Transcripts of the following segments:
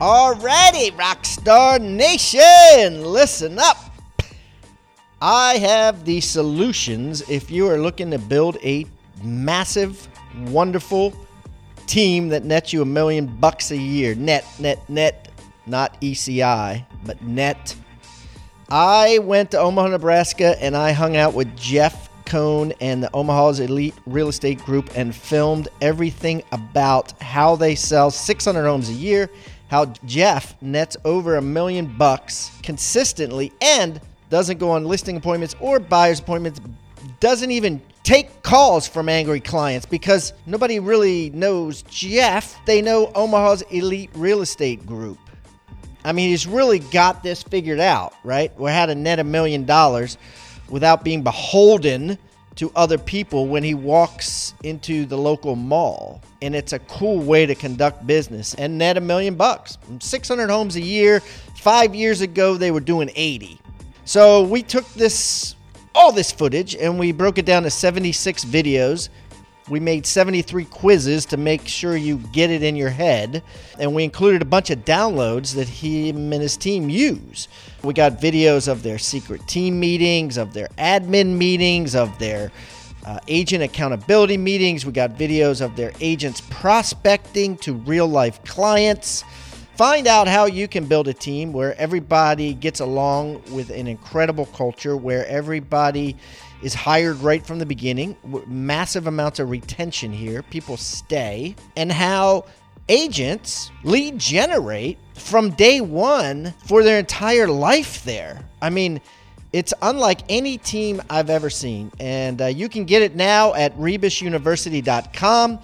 Alrighty, Rockstar Nation, listen up. I have the solutions if you are looking to build a massive, wonderful team that nets you a million bucks a year. Net, net, net, not ECI, but net. I went to Omaha, Nebraska, and I hung out with Jeff Cohn and the Omaha's Elite Real Estate Group and filmed everything about how they sell 600 homes a year how Jeff nets over a million bucks consistently and doesn't go on listing appointments or buyer's appointments, doesn't even take calls from angry clients because nobody really knows Jeff. They know Omaha's elite real estate group. I mean, he's really got this figured out, right? We had to net a million dollars without being beholden to other people when he walks into the local mall. And it's a cool way to conduct business and net a million bucks. 600 homes a year. Five years ago, they were doing 80. So we took this, all this footage, and we broke it down to 76 videos. We made 73 quizzes to make sure you get it in your head. And we included a bunch of downloads that him and his team use. We got videos of their secret team meetings, of their admin meetings, of their uh, agent accountability meetings. We got videos of their agents prospecting to real life clients. Find out how you can build a team where everybody gets along with an incredible culture, where everybody is hired right from the beginning, massive amounts of retention here, people stay, and how agents lead generate from day one for their entire life there. I mean, it's unlike any team I've ever seen. And uh, you can get it now at rebusuniversity.com.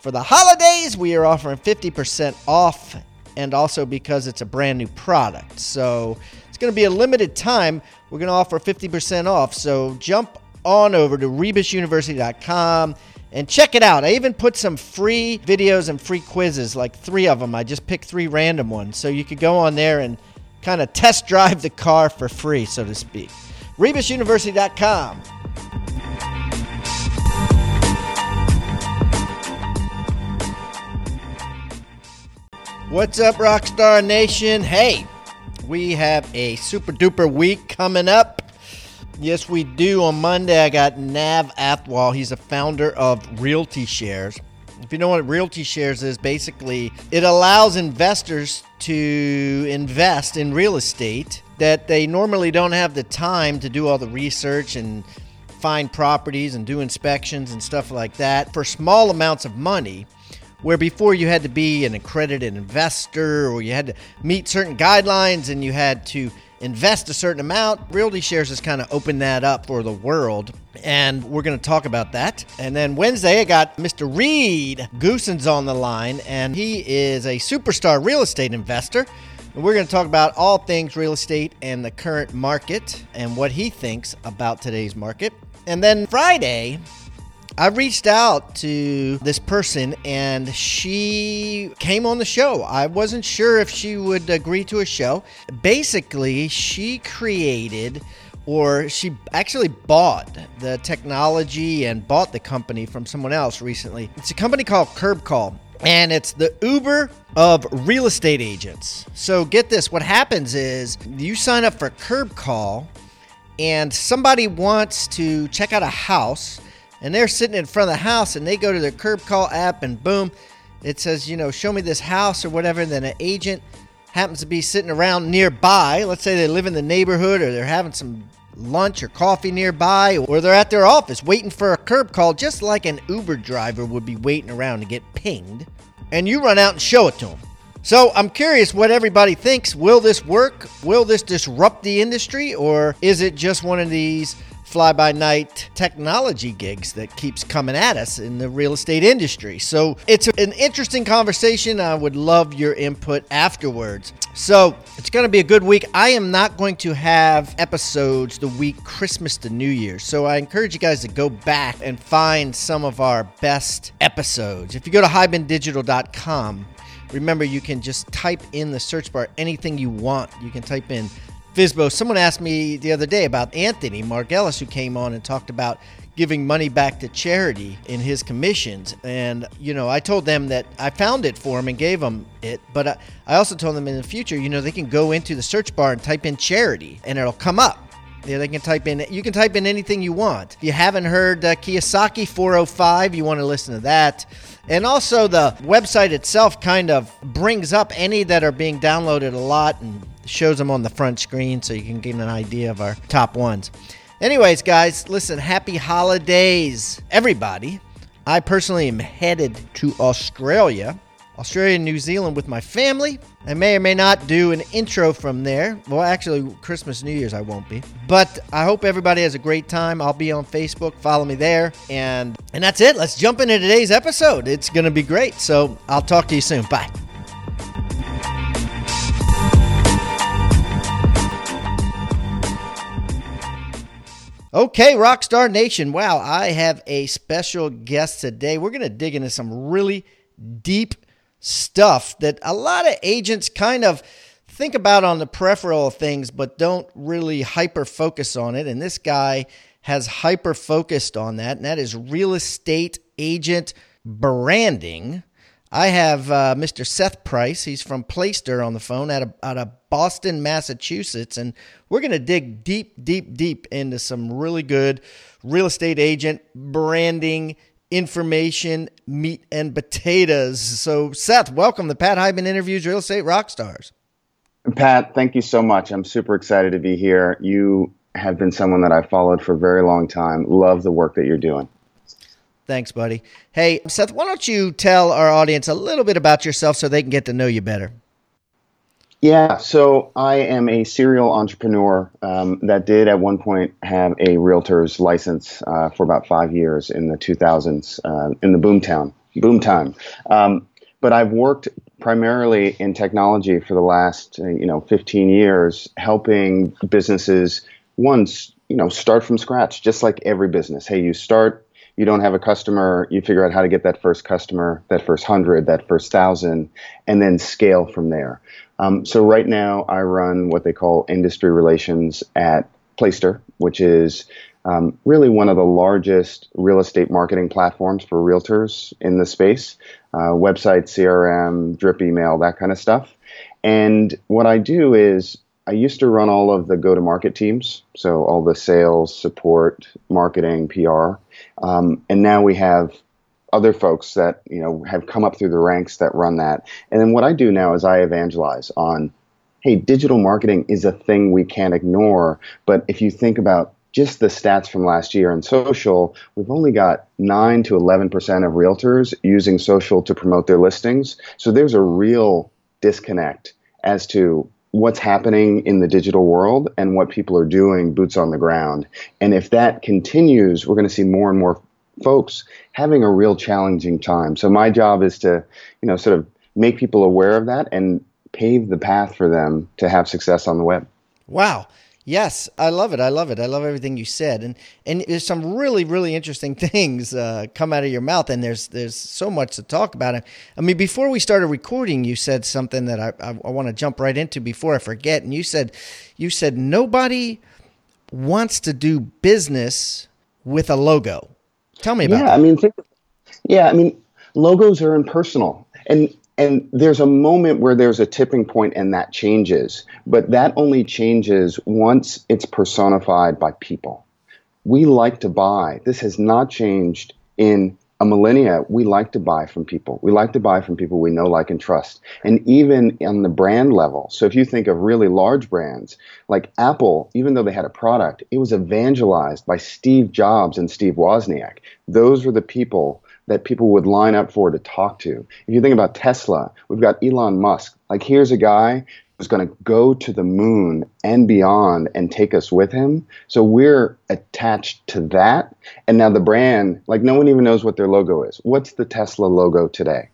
For the holidays, we are offering 50% off, and also because it's a brand new product. So it's going to be a limited time. We're going to offer 50% off. So jump on over to rebusuniversity.com and check it out. I even put some free videos and free quizzes, like three of them. I just picked three random ones. So you could go on there and kind of test drive the car for free, so to speak. RebusUniversity.com. What's up, Rockstar Nation? Hey, we have a super duper week coming up. Yes, we do. On Monday, I got Nav Athwal. He's a founder of Realty Shares. If you know what Realty Shares is, basically it allows investors to invest in real estate that they normally don't have the time to do all the research and find properties and do inspections and stuff like that for small amounts of money where before you had to be an accredited investor or you had to meet certain guidelines and you had to invest a certain amount. Realty Shares has kind of opened that up for the world. And we're going to talk about that. And then Wednesday, I got Mr. Reed Goossens on the line, and he is a superstar real estate investor. And we're going to talk about all things real estate and the current market and what he thinks about today's market. And then Friday, I reached out to this person and she came on the show. I wasn't sure if she would agree to a show. Basically, she created or she actually bought the technology and bought the company from someone else recently. It's a company called Curb Call. And it's the Uber of real estate agents. So get this what happens is you sign up for Curb Call, and somebody wants to check out a house and they're sitting in front of the house and they go to their curb call app and boom, it says, you know, show me this house or whatever. And then an agent happens to be sitting around nearby. Let's say they live in the neighborhood or they're having some lunch or coffee nearby or they're at their office waiting for a curb call, just like an Uber driver would be waiting around to get pinged. And you run out and show it to them. So I'm curious what everybody thinks. Will this work? Will this disrupt the industry? Or is it just one of these fly by night technology gigs that keeps coming at us in the real estate industry. So it's an interesting conversation. I would love your input afterwards. So it's going to be a good week. I am not going to have episodes the week Christmas to New Year. So I encourage you guys to go back and find some of our best episodes. If you go to hibandigital.com, remember you can just type in the search bar anything you want. You can type in Fizbo. Someone asked me the other day about Anthony Margellis, who came on and talked about giving money back to charity in his commissions. And, you know, I told them that I found it for him and gave him it. But I, I also told them in the future, you know, they can go into the search bar and type in charity and it'll come up. Yeah, they can type in. You can type in anything you want. If you haven't heard uh, Kiyosaki 405, you want to listen to that. And also, the website itself kind of brings up any that are being downloaded a lot and shows them on the front screen so you can get an idea of our top ones. Anyways, guys, listen, happy holidays, everybody. I personally am headed to Australia, Australia and New Zealand with my family. I may or may not do an intro from there. Well, actually, Christmas, New Year's, I won't be. But I hope everybody has a great time. I'll be on Facebook. Follow me there. And and that's it. Let's jump into today's episode. It's to be great. So I'll talk to you soon. Bye. Okay, Rockstar Nation. Wow, I have a special guest today. We're going to dig into some really deep stuff that a lot of agents kind of think about on the peripheral things, but don't really hyper focus on it. And this guy has hyper focused on that, and that is real estate agent branding. I have uh, Mr. Seth Price. He's from Placester on the phone out of, out of Boston, Massachusetts. And we're going to dig deep, deep, deep into some really good real estate agent branding information, meat and potatoes. So, Seth, welcome to Pat Hiban Interviews Real Estate Rockstars. Pat, thank you so much. I'm super excited to be here. You have been someone that I've followed for a very long time. Love the work that you're doing. Thanks, buddy. Hey, Seth, why don't you tell our audience a little bit about yourself so they can get to know you better? Yeah, so I am a serial entrepreneur um, that did at one point have a realtor's license uh, for about five years in the 2000s uh, in the boomtown, boom time. Um, but I've worked primarily in technology for the last, uh, you know, 15 years, helping businesses once, you know, start from scratch, just like every business. Hey, you start you don't have a customer, you figure out how to get that first customer, that first hundred, that first thousand, and then scale from there. Um, so right now, I run what they call industry relations at Placester, which is um, really one of the largest real estate marketing platforms for realtors in the space. Uh, website, CRM, drip email, that kind of stuff. And what I do is I used to run all of the go to market teams, so all the sales, support, marketing, PR. Um, and now we have other folks that you know have come up through the ranks that run that. And then what I do now is I evangelize on, hey, digital marketing is a thing we can't ignore. But if you think about just the stats from last year in social, we've only got 9 to 11% of realtors using social to promote their listings. So there's a real disconnect as to what's happening in the digital world and what people are doing boots on the ground. And if that continues, we're going to see more and more folks having a real challenging time. So my job is to, you know, sort of make people aware of that and pave the path for them to have success on the web. Wow. Yes, I love it. I love it. I love everything you said, and and there's some really really interesting things uh, come out of your mouth, and there's there's so much to talk about. I mean, before we started recording, you said something that I I, I want to jump right into before I forget, and you said you said nobody wants to do business with a logo. Tell me about. Yeah, that. I mean, think, yeah, I mean, logos are impersonal, and and there's a moment where there's a tipping point and that changes, but that only changes once it's personified by people. We like to buy. This has not changed in a millennia. We like to buy from people. We like to buy from people we know, like, and trust. And even on the brand level. So if you think of really large brands like Apple, even though they had a product, it was evangelized by Steve Jobs and Steve Wozniak. Those were the people that people would line up for to talk to. If you think about Tesla, we've got Elon Musk. Like, here's a guy who's going to go to the moon and beyond and take us with him. So we're attached to that. And now the brand, like no one even knows what their logo is. What's the Tesla logo today?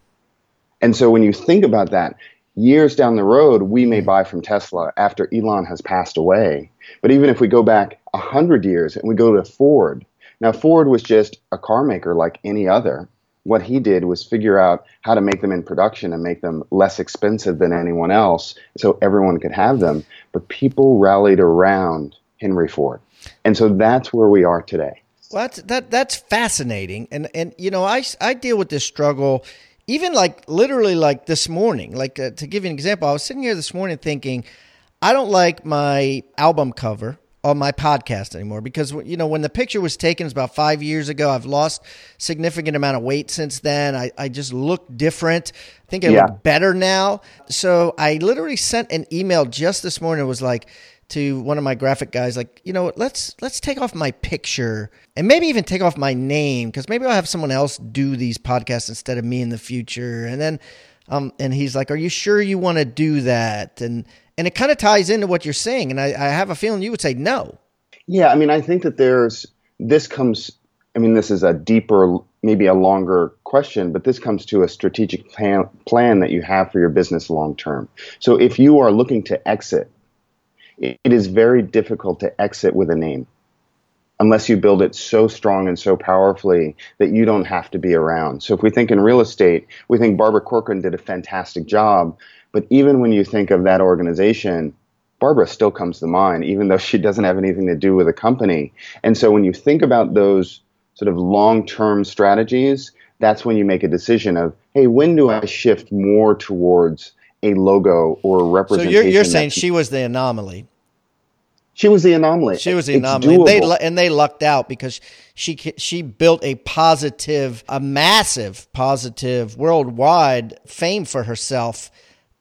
And so when you think about that, years down the road, we may buy from Tesla after Elon has passed away. But even if we go back 100 years and we go to Ford, now Ford was just a car maker like any other. What he did was figure out how to make them in production and make them less expensive than anyone else so everyone could have them. But people rallied around Henry Ford. And so that's where we are today. Well, that's, that, that's fascinating. And, and, you know, I, I deal with this struggle even like literally like this morning like uh, to give you an example i was sitting here this morning thinking i don't like my album cover on my podcast anymore because you know when the picture was taken it's about five years ago i've lost significant amount of weight since then. I, I just look different. I think i yeah. look better now. So i literally sent an email just this morning. It was like to one of my graphic guys like you know let's let's take off my picture and maybe even take off my name because maybe i'll have someone else do these podcasts instead of me in the future. And then um and he's like are you sure you want to do that? And and it kind of ties into what you're saying and I, I have a feeling you would say no yeah i mean i think that there's this comes i mean this is a deeper maybe a longer question but this comes to a strategic plan, plan that you have for your business long term so if you are looking to exit it is very difficult to exit with a name unless you build it so strong and so powerfully that you don't have to be around. So if we think in real estate, we think Barbara Corcoran did a fantastic job, but even when you think of that organization, Barbara still comes to mind, even though she doesn't have anything to do with a company. And so when you think about those sort of long term strategies, that's when you make a decision of, hey, when do I shift more towards a logo or a representation. So you're, you're saying she was the anomaly. She was the anomaly. She was the anomaly. And they and they lucked out because she she built a positive, a massive positive worldwide fame for herself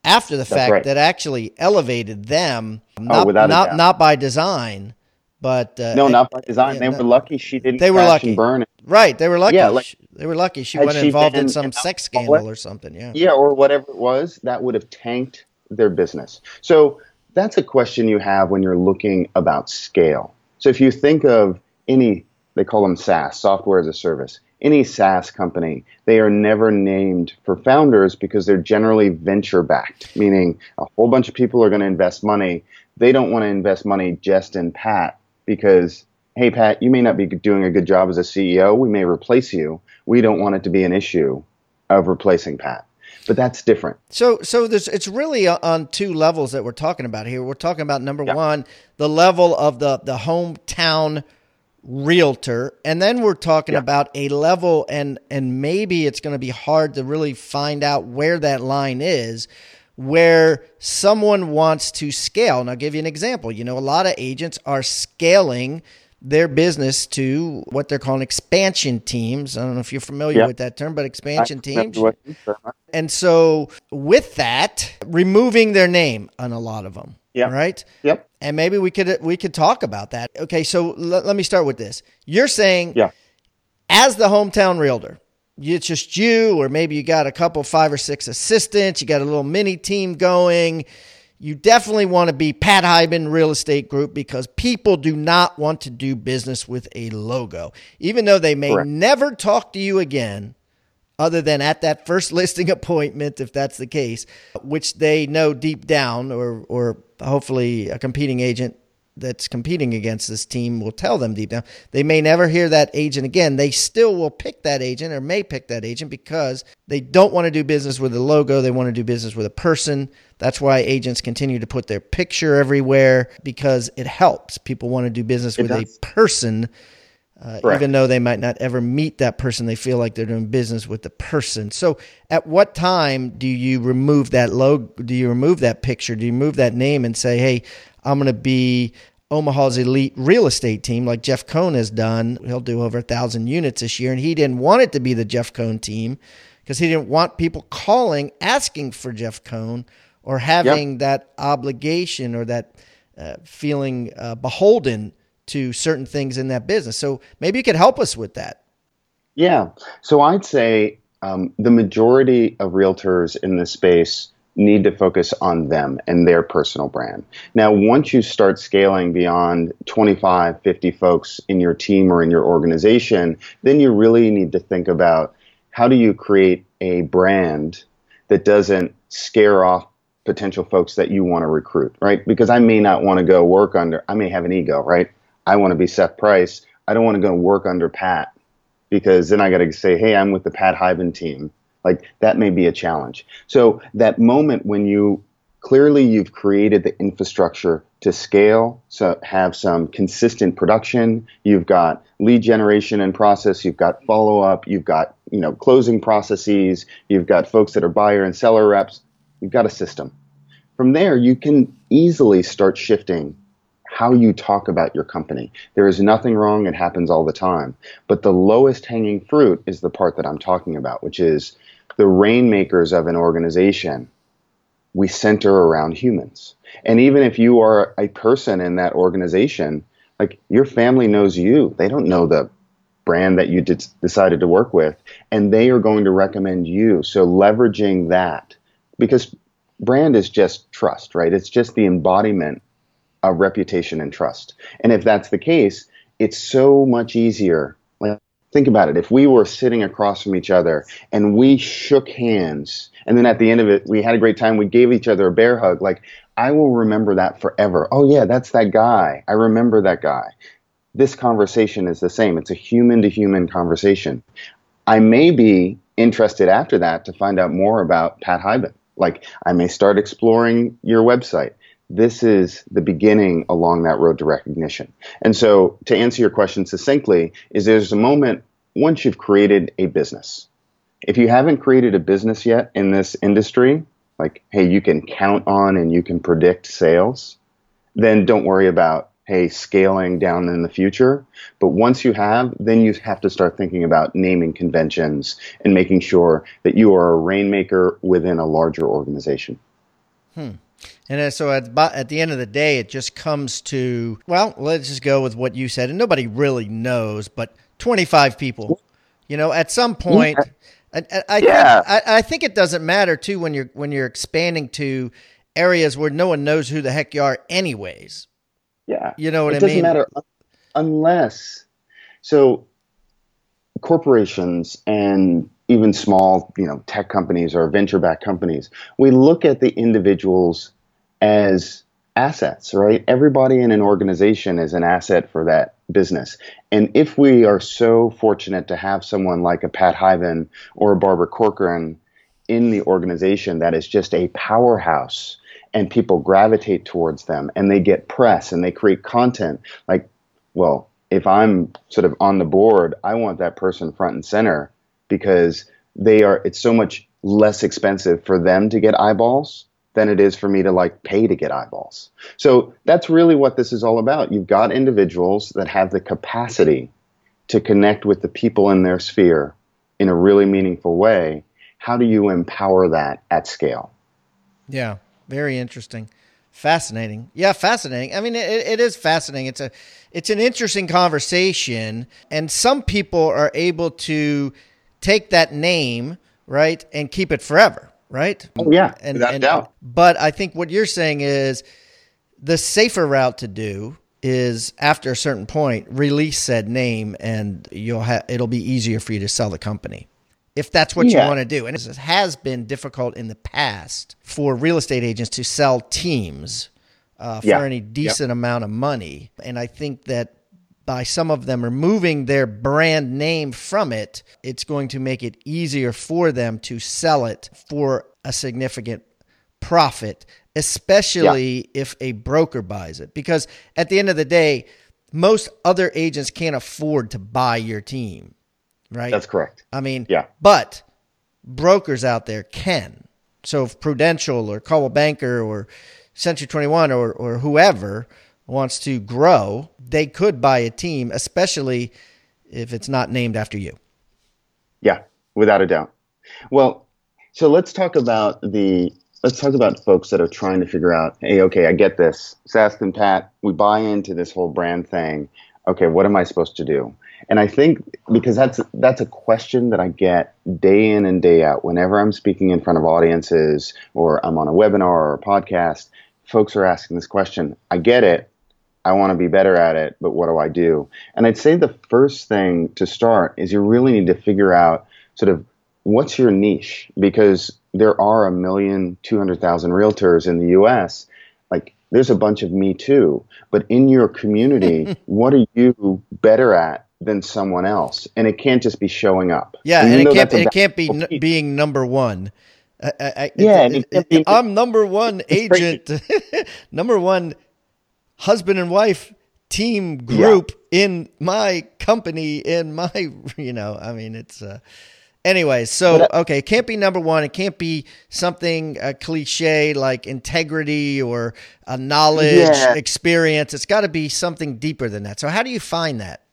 after the That's fact right. that actually elevated them. Oh, not, oh, not, not by design, but uh, no, not by design. They were lucky she didn't. They were lucky. burn. Right, they were lucky. Yeah, like, they were lucky. She wasn't involved in some sex scandal or something. Yeah, yeah, or whatever it was that would have tanked their business. So that's a question you have when you're looking about scale. So if you think of any, they call them SaaS, software as a service. Any SaaS company, they are never named for founders because they're generally venture backed, meaning a whole bunch of people are going to invest money. They don't want to invest money just in Pat because, hey, Pat, you may not be doing a good job as a CEO. We may replace you. We don't want it to be an issue of replacing Pat. But that's different. So, so there's it's really on two levels that we're talking about here. We're talking about number yeah. one, the level of the the hometown realtor and then we're talking yeah. about a level and and maybe it's going to be hard to really find out where that line is where someone wants to scale. And I'll give you an example. You know, a lot of agents are scaling their business to what they're calling expansion teams. I don't know if you're familiar yep. with that term, but expansion teams. And so with that, removing their name on a lot of them. Yeah. Right. Yep. And maybe we could we could talk about that. Okay. So l- let me start with this. You're saying, yeah, as the hometown realtor, it's just you, or maybe you got a couple, five or six assistants, you got a little mini team going. You definitely want to be Pat Hiban Real Estate Group because people do not want to do business with a logo. Even though they may Correct. never talk to you again, other than at that first listing appointment, if that's the case, which they know deep down, or, or hopefully a competing agent that's competing against this team will tell them deep down. They may never hear that agent again. They still will pick that agent or may pick that agent because they don't want to do business with a logo. They want to do business with a person. That's why agents continue to put their picture everywhere because it helps. People want to do business it with does. a person. Uh, even though they might not ever meet that person, they feel like they're doing business with the person. So, at what time do you remove that logo? Do you remove that picture? Do you remove that name and say, "Hey, I'm going to be Omaha's elite real estate team, like Jeff Cohn has done. He'll do over a thousand units this year, and he didn't want it to be the Jeff Cohn team because he didn't want people calling asking for Jeff Cohn or having yep. that obligation or that uh, feeling uh, beholden to certain things in that business. So maybe you could help us with that. Yeah. So I'd say um, the majority of realtors in this space need to focus on them and their personal brand. Now, once you start scaling beyond 25, 50 folks in your team or in your organization, then you really need to think about how do you create a brand that doesn't scare off potential folks that you want to recruit, right? Because I may not want to go work under, I may have an ego, right? I want to be Seth Price. I don't want to go work under Pat because then I got to say, hey, I'm with the Pat Hiban team. Like that may be a challenge. So that moment when you clearly you've created the infrastructure to scale, so have some consistent production, you've got lead generation and process, you've got follow up, you've got, you know, closing processes, you've got folks that are buyer and seller reps, you've got a system. From there, you can easily start shifting how you talk about your company. There is nothing wrong, it happens all the time. But the lowest hanging fruit is the part that I'm talking about, which is the rainmakers of an organization. We center around humans. And even if you are a person in that organization, like your family knows you, they don't know the brand that you did, decided to work with, and they are going to recommend you. So leveraging that, because brand is just trust, right? It's just the embodiment a reputation and trust. And if that's the case, it's so much easier. Like, think about it. If we were sitting across from each other and we shook hands, and then at the end of it, we had a great time, we gave each other a bear hug, like, I will remember that forever. Oh, yeah, that's that guy. I remember that guy. This conversation is the same. It's a human to human conversation. I may be interested after that to find out more about Pat Hiban. Like, I may start exploring your website this is the beginning along that road to recognition. And so, to answer your question succinctly, is there's a moment once you've created a business. If you haven't created a business yet in this industry, like, hey, you can count on and you can predict sales, then don't worry about, hey, scaling down in the future. But once you have, then you have to start thinking about naming conventions and making sure that you are a rainmaker within a larger organization. Hmm. And uh, so at, at the end of the day, it just comes to, well, let's just go with what you said. And nobody really knows, but 25 people. You know, at some point, yeah. I, I, yeah. think, I, I think it doesn't matter too when you're when you're expanding to areas where no one knows who the heck you are, anyways. Yeah, you know what it I mean. It doesn't matter unless so corporations and even small, you know, tech companies or venture-backed companies, we look at the individuals as assets, right? Everybody in an organization is an asset for that business. And if we are so fortunate to have someone like a Pat Hiban or a Barbara Corcoran in the organization that is just a powerhouse and people gravitate towards them and they get press and they create content, like, well, if I'm sort of on the board, I want that person front and center because they are it's so much less expensive for them to get eyeballs than it is for me to like pay to get eyeballs. So that's really what this is all about. You've got individuals that have the capacity to connect with the people in their sphere in a really meaningful way. How do you empower that at scale? Yeah, very interesting. Fascinating. Yeah, fascinating. I mean, it, it is fascinating. It's a, it's an interesting conversation, and some people are able to take that name right and keep it forever right? Oh yeah, and, without and, doubt. But I think what you're saying is the safer route to do is after a certain point release said name and you'll have it'll be easier for you to sell the company if that's what yeah. you want to do and it has been difficult in the past for real estate agents to sell teams uh, for yeah. any decent yep. amount of money and i think that by some of them removing their brand name from it, it's going to make it easier for them to sell it for a significant profit, especially yeah. if a broker buys it. Because at the end of the day, most other agents can't afford to buy your team, right? That's correct. I mean, yeah. But brokers out there can. So if Prudential or Coldwell Banker or Century 21 or, or whoever – wants to grow, they could buy a team, especially if it's not named after you. Yeah, without a doubt. Well, so let's talk about the let's talk about folks that are trying to figure out, hey, okay, I get this. Seth and Pat, we buy into this whole brand thing. Okay, what am I supposed to do? And I think because that's that's a question that I get day in and day out whenever I'm speaking in front of audiences or I'm on a webinar or a podcast, folks are asking this question. I get it. I want to be better at it, but what do I do? And I'd say the first thing to start is you really need to figure out sort of what's your niche because there are a million two hundred thousand realtors in the US. Like there's a bunch of me too. But in your community, what are you better at than someone else? And it can't just be showing up. Yeah, and, and it can't, it can't be n- being number one. I, I, yeah, it, it, I'm number one agent, number one husband and wife team group yeah. in my company in my you know i mean it's uh Anyways, so uh, okay, it can't be number one. It can't be something uh, cliche like integrity or a knowledge, yeah. experience. It's got to be something deeper than that. So, how do you find that?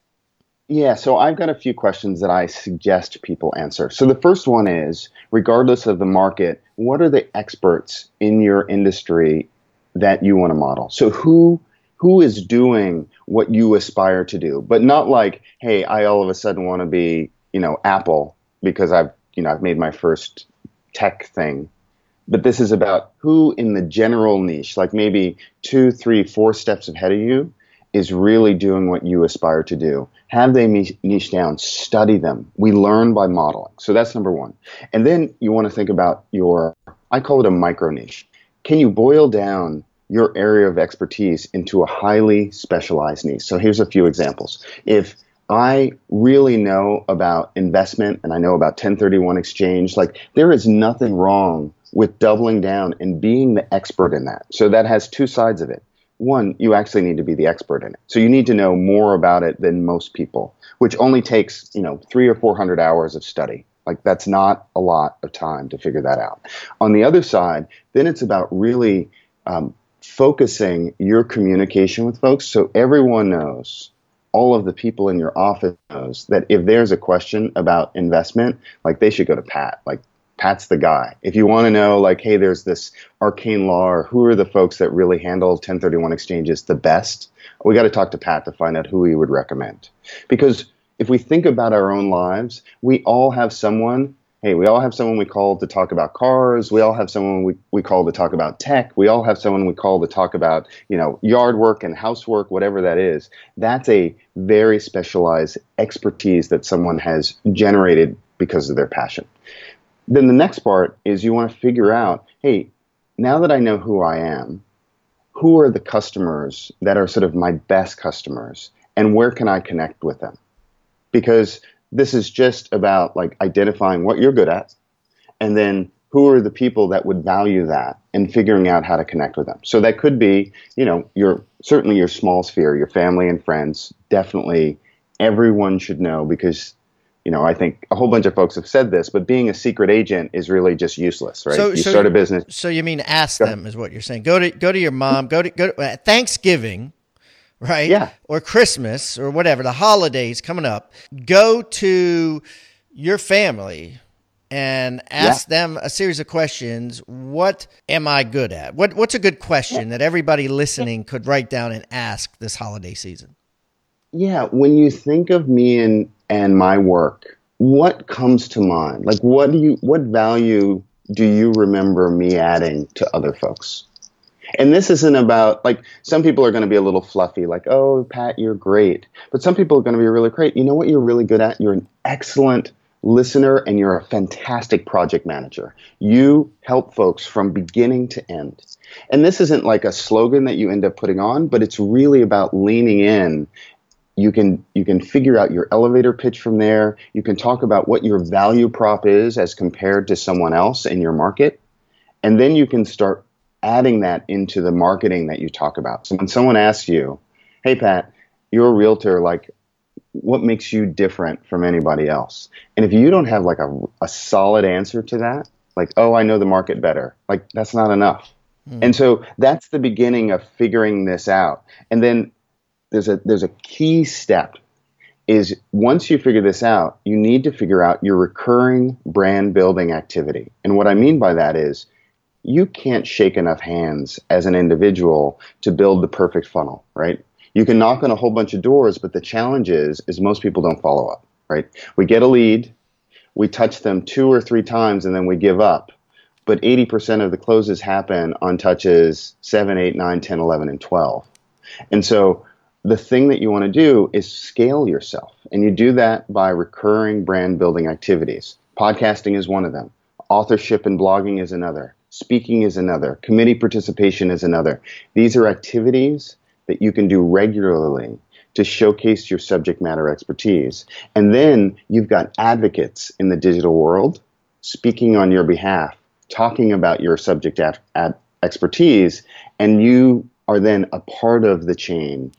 Yeah, so I've got a few questions that I suggest people answer. So, the first one is regardless of the market, what are the experts in your industry that you want to model? So, who who is doing what you aspire to do, but not like, hey, I all of a sudden want to be, you know, Apple because I've you know I've made my first tech thing. But this is about who in the general niche, like maybe two, three, four steps ahead of you, is really doing what you aspire to do. Have they niche down, study them. We learn by modeling. So that's number one. And then you want to think about your, I call it a micro niche. Can you boil down your area of expertise into a highly specialized niche? So here's a few examples. If I really know about investment and I know about 1031 exchange. Like, there is nothing wrong with doubling down and being the expert in that. So, that has two sides of it. One, you actually need to be the expert in it. So, you need to know more about it than most people, which only takes, you know, three or 400 hours of study. Like, that's not a lot of time to figure that out. On the other side, then it's about really um, focusing your communication with folks so everyone knows all of the people in your office knows that if there's a question about investment, like they should go to Pat. Like Pat's the guy. If you want to know, like, hey, there's this arcane law, or who are the folks that really handle 1031 exchanges the best, we got to talk to Pat to find out who he would recommend. Because if we think about our own lives, we all have someone hey, we all have someone we call to talk about cars. We all have someone we, we call to talk about tech. We all have someone we call to talk about, you know, yard work and housework, whatever that is. That's a very specialized expertise that someone has generated because of their passion. Then the next part is you want to figure out, hey, now that I know who I am, who are the customers that are sort of my best customers and where can I connect with them? Because this is just about like identifying what you're good at and then who are the people that would value that and figuring out how to connect with them. So that could be you know your certainly your small sphere your family and friends. Definitely everyone should know because you know i think a whole bunch of folks have said this but being a secret agent is really just useless right? So, you so, start a business. so you mean ask them is what you're saying. Go to go to your mom go to go to uh, thanksgiving right? Yeah. Or Christmas or whatever, the holidays coming up, go to your family and ask yeah. them a series of questions. What am I good at? What what's a good question that everybody listening could write down and ask this holiday season? Yeah, when you think of me and and my work, what comes to mind? Like what do you what value do you remember me adding to other folks? And this isn't about like some people are going to be a little fluffy, like, oh, Pat, you're great. But some people are going to be really great. You know what you're really good at? You're an excellent listener and you're a fantastic project manager. You help folks from beginning to end. And this isn't like a slogan that you end up putting on, but it's really about leaning in. You can you can figure out your elevator pitch from there. You can talk about what your value prop is as compared to someone else in your market. And then you can start adding that into the marketing that you talk about. So when someone asks you, "Hey Pat, you're a realtor, like what makes you different from anybody else?" And if you don't have like a, a solid answer to that, like, "Oh, I know the market better." Like that's not enough. Mm. And so that's the beginning of figuring this out. And then there's a there's a key step is once you figure this out, you need to figure out your recurring brand building activity. And what I mean by that is you can't shake enough hands as an individual to build the perfect funnel, right? You can knock on a whole bunch of doors, but the challenge is, is most people don't follow up, right? We get a lead, we touch them two or three times, and then we give up. But 80% of the closes happen on touches 7, 8, 9, 10, 11, and 12. And so the thing that you want to do is scale yourself. And you do that by recurring brand building activities. Podcasting is one of them, authorship and blogging is another, speaking is another, committee participation is another. These are activities that you can do regularly to showcase your subject matter expertise. And then you've got advocates in the digital world speaking on your behalf, talking about your subject ad- ad- expertise, and you are then a part of the chain.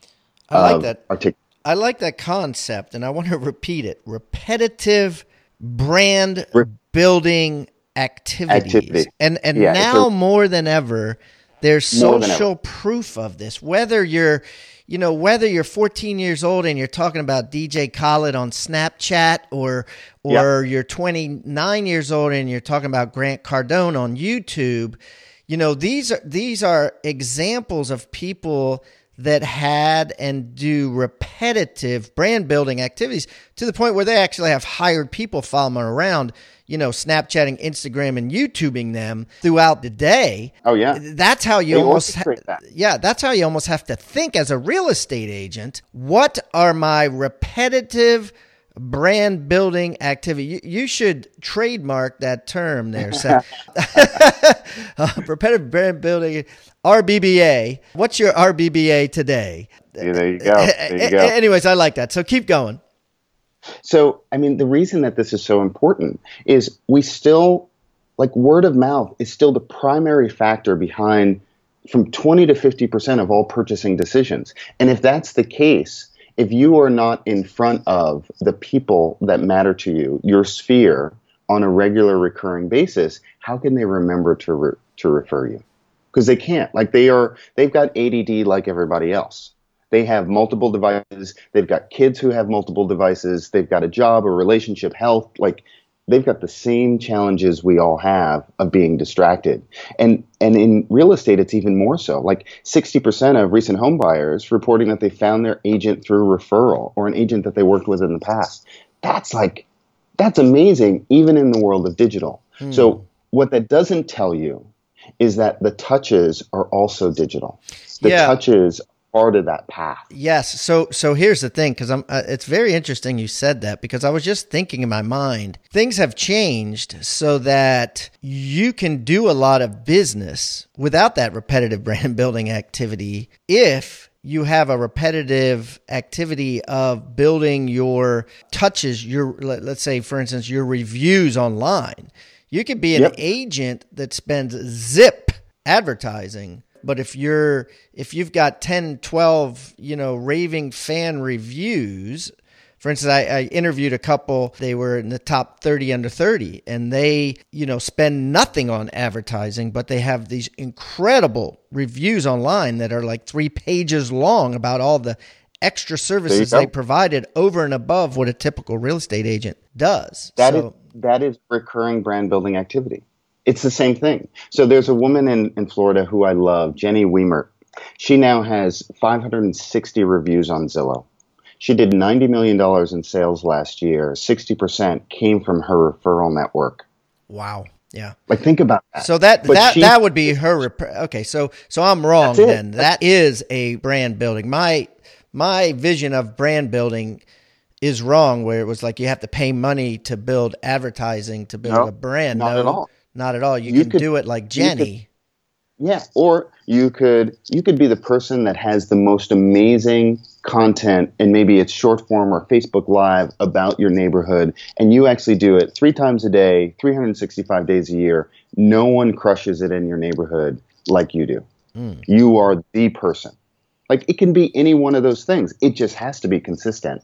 I like that. Artic- I like that concept, and I want to repeat it: repetitive brand Re- building activities. Activity. And and yeah, now a- more than ever, there's social proof of this. Whether you're, you know, whether you're 14 years old and you're talking about DJ Khaled on Snapchat, or or you're 29 years old and you're talking about Grant Cardone on YouTube, you know, these are these are examples of people that had and do repetitive brand building activities to the point where they actually have hired people following around you know, Snapchatting, Instagram, and YouTubing them throughout the day. Oh yeah, that's how you they almost ha- that. yeah, that's how you almost have to think as a real estate agent. What are my repetitive brand building activity? You, you should trademark that term there, Seth. uh, repetitive brand building, RBBA. What's your RBBA today? Yeah, there you go. There you go. Anyways, I like that. So keep going. So, I mean, the reason that this is so important is we still, like, word of mouth is still the primary factor behind from 20 to 50% of all purchasing decisions. And if that's the case, if you are not in front of the people that matter to you, your sphere, on a regular recurring basis, how can they remember to, re- to refer you? Because they can't. Like, they are, they've got ADD like everybody else. They have multiple devices. They've got kids who have multiple devices. They've got a job, a relationship, health. Like they've got the same challenges we all have of being distracted. And and in real estate, it's even more so. Like 60% of recent home buyers reporting that they found their agent through referral or an agent that they worked with in the past. That's like that's amazing, even in the world of digital. Hmm. So what that doesn't tell you is that the touches are also digital. The yeah. touches part of that path. Yes. So so here's the thing because I'm uh, it's very interesting you said that because I was just thinking in my mind things have changed so that you can do a lot of business without that repetitive brand building activity if you have a repetitive activity of building your touches your let's say for instance your reviews online you could be an yep. agent that spends zip advertising but if you're if you've got 10 12 you know raving fan reviews for instance I, I, interviewed a couple they were in the top 30 under 30 and they you know spend nothing on advertising but they have these incredible reviews online that are like three pages long about all the extra services they provided over and above what a typical real estate agent does That so, is that is recurring brand building activity it's the same thing. So there's a woman in, in Florida who I love, Jenny Weimer. She now has 560 reviews on Zillow. She did $90 million in sales last year. 60% came from her referral network. Wow. Yeah. Like think about that. So that but that she, that would be her rep- okay, so so I'm wrong then. That is a brand building. My my vision of brand building is wrong where it was like you have to pay money to build advertising to build a brand. Not no, at all. Not at all. You, you can could, do it like Jenny. Could, yeah, or you could you could be the person that has the most amazing content and maybe it's short form or Facebook live about your neighborhood and you actually do it 3 times a day, 365 days a year. No one crushes it in your neighborhood like you do. Mm. You are the person. Like it can be any one of those things. It just has to be consistent.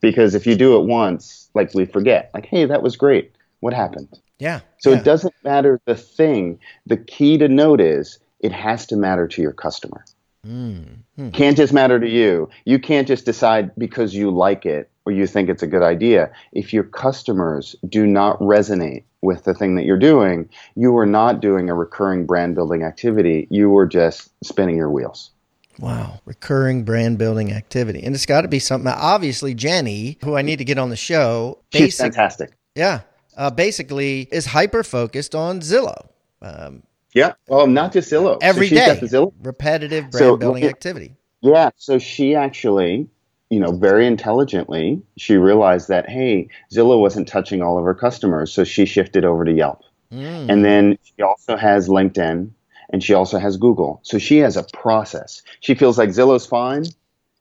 Because if you do it once, like we forget, like, hey, that was great. What happened? Yeah. So yeah. it doesn't matter the thing. The key to note is it has to matter to your customer. Mm-hmm. Can't just matter to you. You can't just decide because you like it or you think it's a good idea. If your customers do not resonate with the thing that you're doing, you are not doing a recurring brand building activity. You are just spinning your wheels. Wow. Recurring brand building activity. And it's got to be something. Obviously, Jenny, who I need to get on the show, She's fantastic. yeah, uh, basically is hyper focused on Zillow. Um, Yeah. Well, not just Zillow. every so day, Zillow. repetitive brand So, building activity. Yeah. So she actually, you know, very intelligently, she realized that hey, Zillow wasn't touching all of her customers, so she shifted over to Yelp. Mm. And then she also has LinkedIn and she also has Google. So she has a process. She feels like Zillow's fine.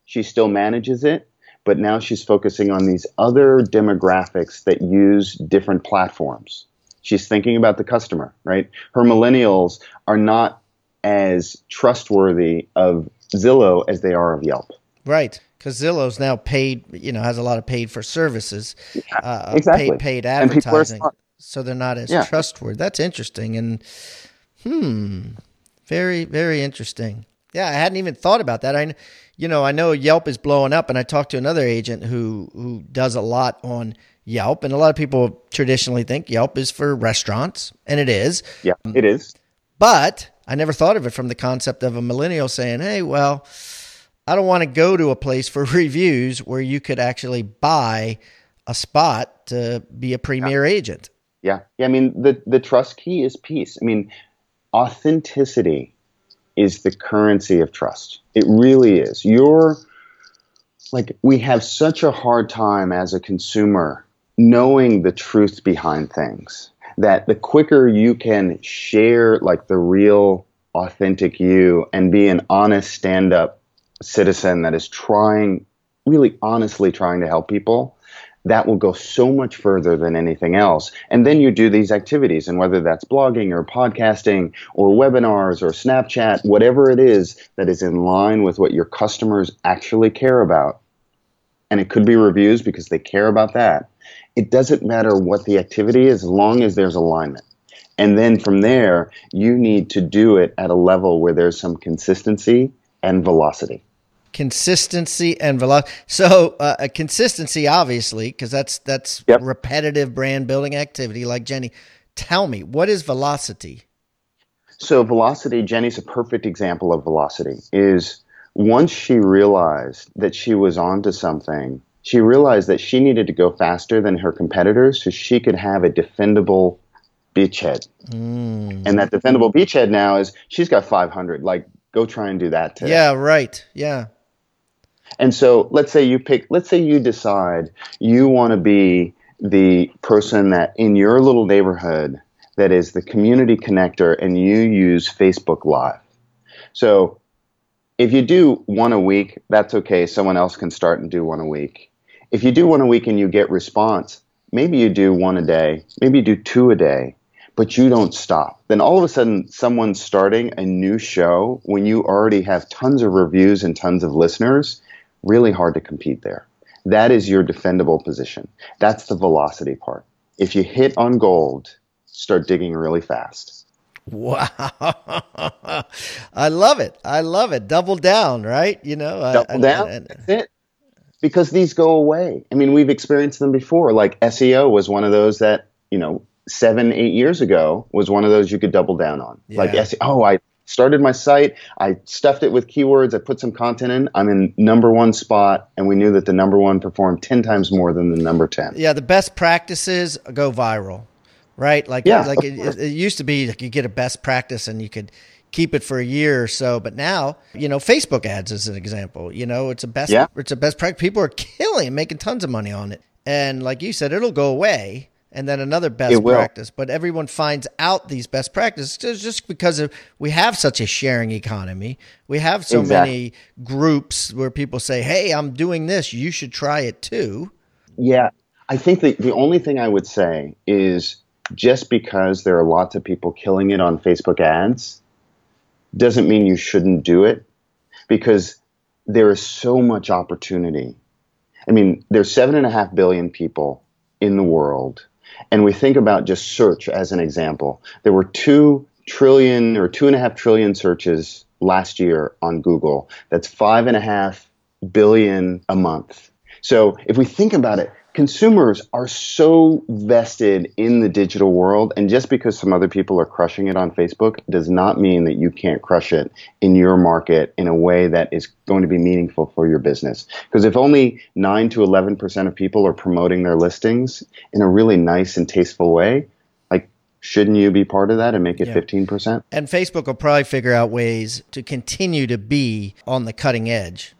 She still manages it, but now she's focusing on these other demographics that use different platforms. She's thinking about the customer, right? Her millennials are not as trustworthy of Zillow as they are of Yelp. Right. Because Zillow's now paid, you know, has a lot of paid for services, uh, exactly. paid, paid And people are advertising. So they're not as Yeah. trustworthy. That's interesting. And, hmm, very, very interesting. Yeah, I hadn't even thought about that. I, you know, I know Yelp is blowing up, and I talked to another agent who who does a lot on Yelp, and a lot of people traditionally think Yelp is for restaurants, and it is. Yeah, it is. But I never thought of it from the concept of a millennial saying, hey, well, I don't want to go to a place for reviews where you could actually buy a spot to be a premier agent. Yeah. Yeah. I mean, the, the trust key is peace. I mean, authenticity is the currency of trust. It really is. You're like, we have such a hard time as a consumer knowing the truth behind things that the quicker you can share like the real authentic you and be an honest stand up citizen that is trying really honestly trying to help people that will go so much further than anything else. And then you do these activities, and whether that's blogging or podcasting or webinars or Snapchat, whatever it is that is in line with what your customers actually care about. And it could be reviews because they care about that. It doesn't matter what the activity is as long as there's alignment. And then from there, you need to do it at a level where there's some consistency and velocity. Consistency and velocity. So, uh, a consistency, obviously, because that's that's Yep. repetitive brand building activity. Like Jenny, tell me what is velocity? So velocity, Jenny's a perfect example of velocity. Is once she realized that she was onto something, she realized that she needed to go faster than her competitors so she could have a defendable beachhead. And that defendable beachhead now is she's got 500. Like, go try and do that today. Yeah, right. Yeah. And so let's say you pick, let's say you decide you want to be the person that in your little neighborhood that is the community connector and you use Facebook Live. So if you do one a week, that's okay. Someone else can start and do one a week. If you do one a week and you get response, maybe you do one a day, maybe you do two a day, but you don't stop. Then all of a sudden, someone's starting a new show when you already have tons of reviews and tons of listeners. Really hard to compete there. That is your defendable position. That's the velocity part. If you hit on gold, start digging really fast. Wow. I love it. I love it. Double down, right? You know, Double and- down. and- That's it. Because these go away. I mean, we've experienced them before. Like SEO was one of those that, you know, seven, eight years ago was one of those you could double down on. Like Yeah. SEO, oh, I started my site, I stuffed it with keywords, I put some content in, I'm in number one spot, and we knew that the number one performed 10 times more than the number 10. yeah, the best practices go viral, right? Like, Yeah, like it, it, it used to be like you get a best practice and you could keep it for a year or so. But now, you know, Facebook ads is an example. You know, it's a best, Yeah. it's a best practice. People are killing, making tons of money on it. And like you said, it'll go away. And then another best practice, but everyone finds out these best practices just because of, we have such a sharing economy. We have so Exactly. many groups where people say, "Hey, I'm doing this. You should try it too." Yeah, I think the, the only thing I would say is just because there are lots of people killing it on Facebook ads doesn't mean you shouldn't do it because there is so much opportunity. I mean, there's seven and a half billion people in the world. And we think about just search as an example. There were two trillion or two and a half trillion searches last year on Google. That's five and a half billion a month. So if we think about it, consumers are so vested in the digital world and just because some other people are crushing it on facebook does not mean that you can't crush it in your market in a way that is going to be meaningful for your business because if only 9 to 11% of people are promoting their listings in a really nice and tasteful way like shouldn't you be part of that and make it yeah. 15% and facebook will probably figure out ways to continue to be on the cutting edge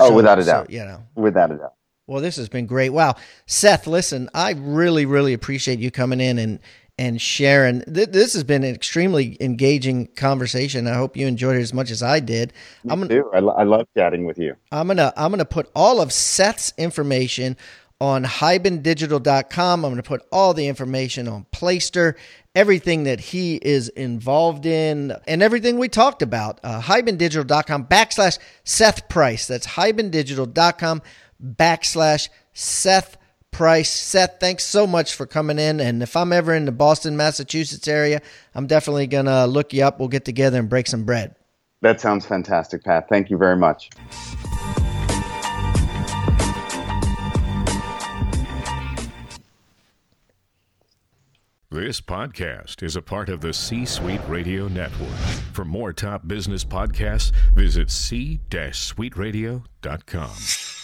Oh, so, without a doubt. So, you know, without a doubt. Well, this has been great. Wow, Seth, listen, I really, really appreciate you coming in and and sharing. Th- this has been an extremely engaging conversation. I hope you enjoyed it as much as I did. Me I'm gonna, too. I, lo- I love chatting with you. I'm gonna I'm gonna put all of Seth's information on hibandigital.com. I'm going to put all the information on Placester, everything that he is involved in, and everything we talked about. Uh, hibandigital.com backslash Seth Price. That's hibandigital.com backslash Seth Price. Seth, thanks so much for coming in. And if I'm ever in the Boston, Massachusetts area, I'm definitely going to look you up. We'll get together and break some bread. That sounds fantastic, Pat. Thank you very much. This podcast is a part of the C Suite Radio Network. For more top business podcasts, visit c-suiteradio.com.